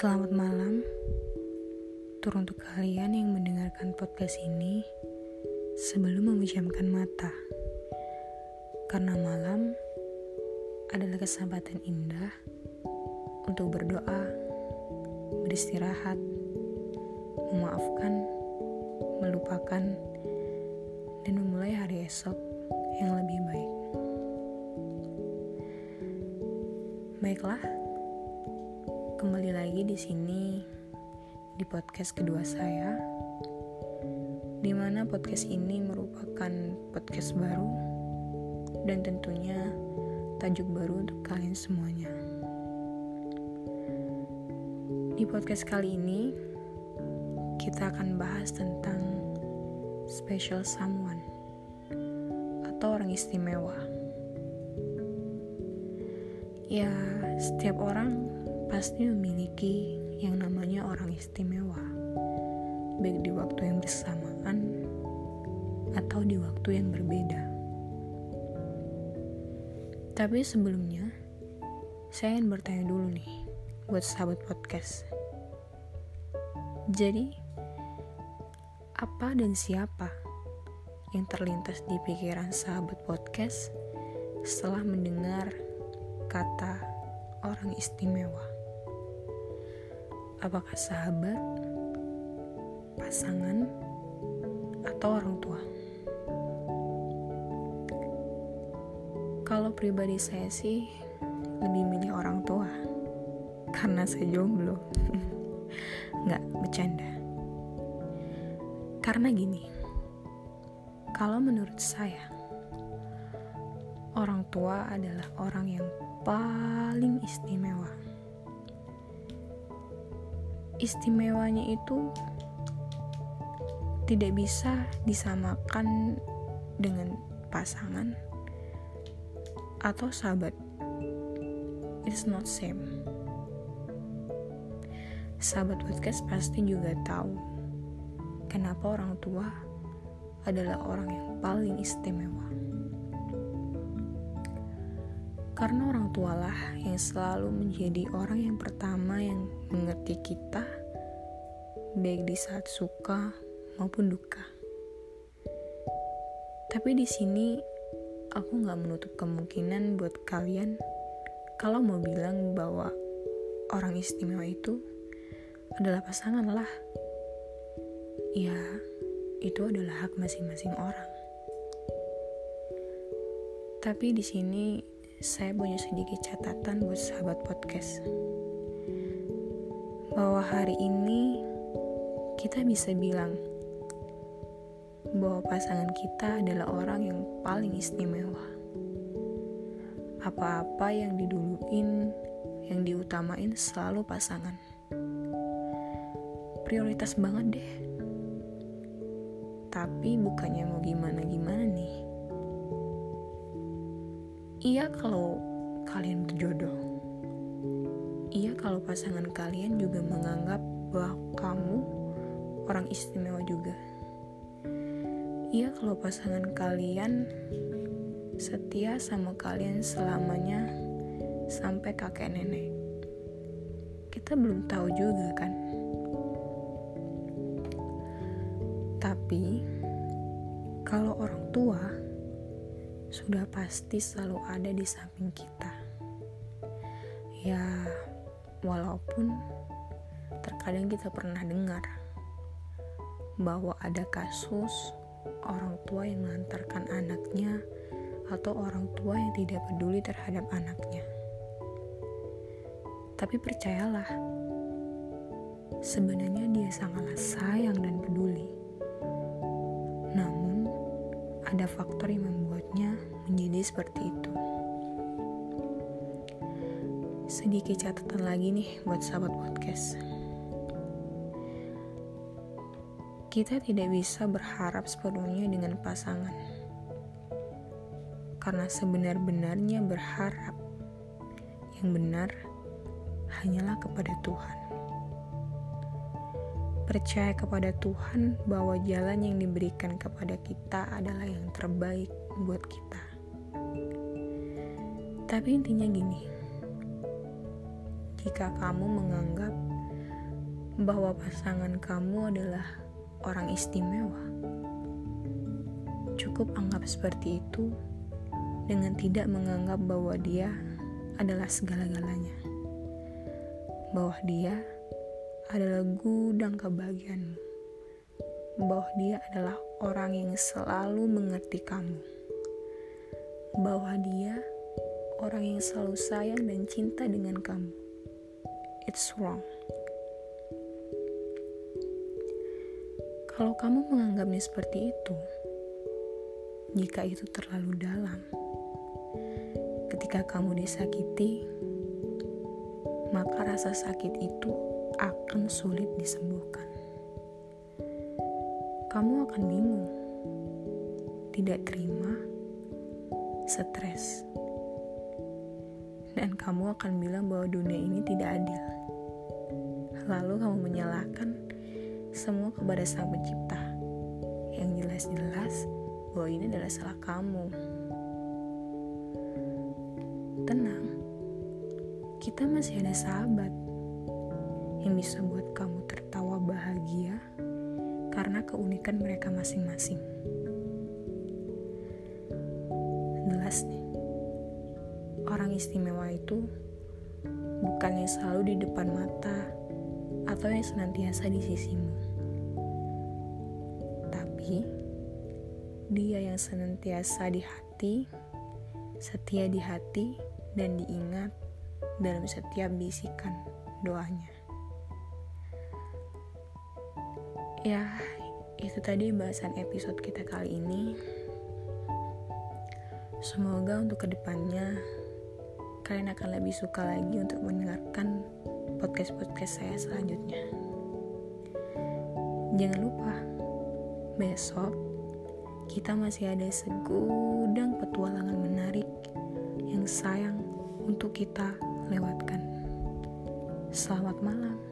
Selamat malam, turun untuk kalian yang mendengarkan podcast ini sebelum memejamkan mata. Karena malam adalah kesempatan indah untuk berdoa, beristirahat, memaafkan, melupakan, dan memulai hari esok yang lebih baik. Baiklah, kembali lagi di sini di podcast kedua saya, di mana podcast ini merupakan podcast baru dan tentunya tajuk baru untuk kalian semuanya. Di podcast kali ini, kita akan bahas tentang special someone atau orang istimewa. Ya, setiap orang pasti memiliki yang namanya orang istimewa, baik di waktu yang bersamaan atau di waktu yang berbeda. Tapi sebelumnya, saya ingin bertanya dulu nih buat sahabat podcast. Jadi, apa dan siapa yang terlintas di pikiran sahabat podcast setelah mendengar kata orang istimewa. Apakah sahabat, pasangan, atau orang tua? Kalau pribadi saya sih lebih milih orang tua karena saya jomblo. Nggak bercanda. Karena gini, kalau menurut saya, orang tua adalah orang yang paling istimewa. Istimewanya itu tidak bisa disamakan dengan pasangan atau sahabat. It's not same. Sahabat podcast pasti juga tahu kenapa orang tua adalah orang yang paling istimewa. Karena orang tualah yang selalu menjadi orang yang pertama yang mengerti kita, baik di saat suka maupun duka. Tapi di sini aku nggak menutup kemungkinan buat kalian kalau mau bilang bahwa orang istimewa itu adalah pasangan lah. Ya, itu adalah hak masing-masing orang. Tapi di sini saya punya sedikit catatan buat sahabat podcast. Bahwa hari ini kita bisa bilang bahwa pasangan kita adalah orang yang paling istimewa. Apa-apa yang diduluin, yang diutamain selalu pasangan. Prioritas banget deh. Tapi bukannya mau gimana-gimana nih Iya kalau kalian berjodoh. Iya kalau pasangan kalian juga menganggap bahwa kamu orang istimewa juga. Iya kalau pasangan kalian setia sama kalian selamanya sampai kakek nenek. Kita belum tahu juga kan. Tapi kalau orang tua sudah pasti selalu ada di samping kita. Ya, walaupun terkadang kita pernah dengar bahwa ada kasus orang tua yang melantarkan anaknya atau orang tua yang tidak peduli terhadap anaknya. Tapi percayalah, sebenarnya dia sangatlah sayang dan peduli. Namun, ada faktor yang menjadi seperti itu. Sedikit catatan lagi nih buat sahabat podcast. Kita tidak bisa berharap sepenuhnya dengan pasangan. Karena sebenar-benarnya berharap yang benar hanyalah kepada Tuhan. Percaya kepada Tuhan bahwa jalan yang diberikan kepada kita adalah yang terbaik buat kita. Tapi intinya gini, jika kamu menganggap bahwa pasangan kamu adalah orang istimewa. Cukup anggap seperti itu dengan tidak menganggap bahwa dia adalah segala-galanya. Bahwa dia adalah gudang kebahagiaanmu. Bahwa dia adalah orang yang selalu mengerti kamu. Bahwa dia orang yang selalu sayang dan cinta dengan kamu. It's wrong. Kalau kamu menganggapnya seperti itu, jika itu terlalu dalam, ketika kamu disakiti, maka rasa sakit itu akan sulit disembuhkan. Kamu akan bingung, tidak terima, stres dan kamu akan bilang bahwa dunia ini tidak adil. Lalu kamu menyalahkan semua kepada Sang Pencipta. Yang jelas-jelas bahwa ini adalah salah kamu. Tenang, kita masih ada sahabat yang bisa buat kamu tertawa bahagia karena keunikan mereka masing-masing. Jelas nih orang istimewa itu bukan yang selalu di depan mata atau yang senantiasa di sisimu. Tapi dia yang senantiasa di hati, setia di hati dan diingat dalam setiap bisikan doanya. Ya, itu tadi bahasan episode kita kali ini. Semoga untuk ke depannya kalian akan lebih suka lagi untuk mendengarkan podcast-podcast saya selanjutnya. Jangan lupa, besok kita masih ada segudang petualangan menarik yang sayang untuk kita lewatkan. Selamat malam.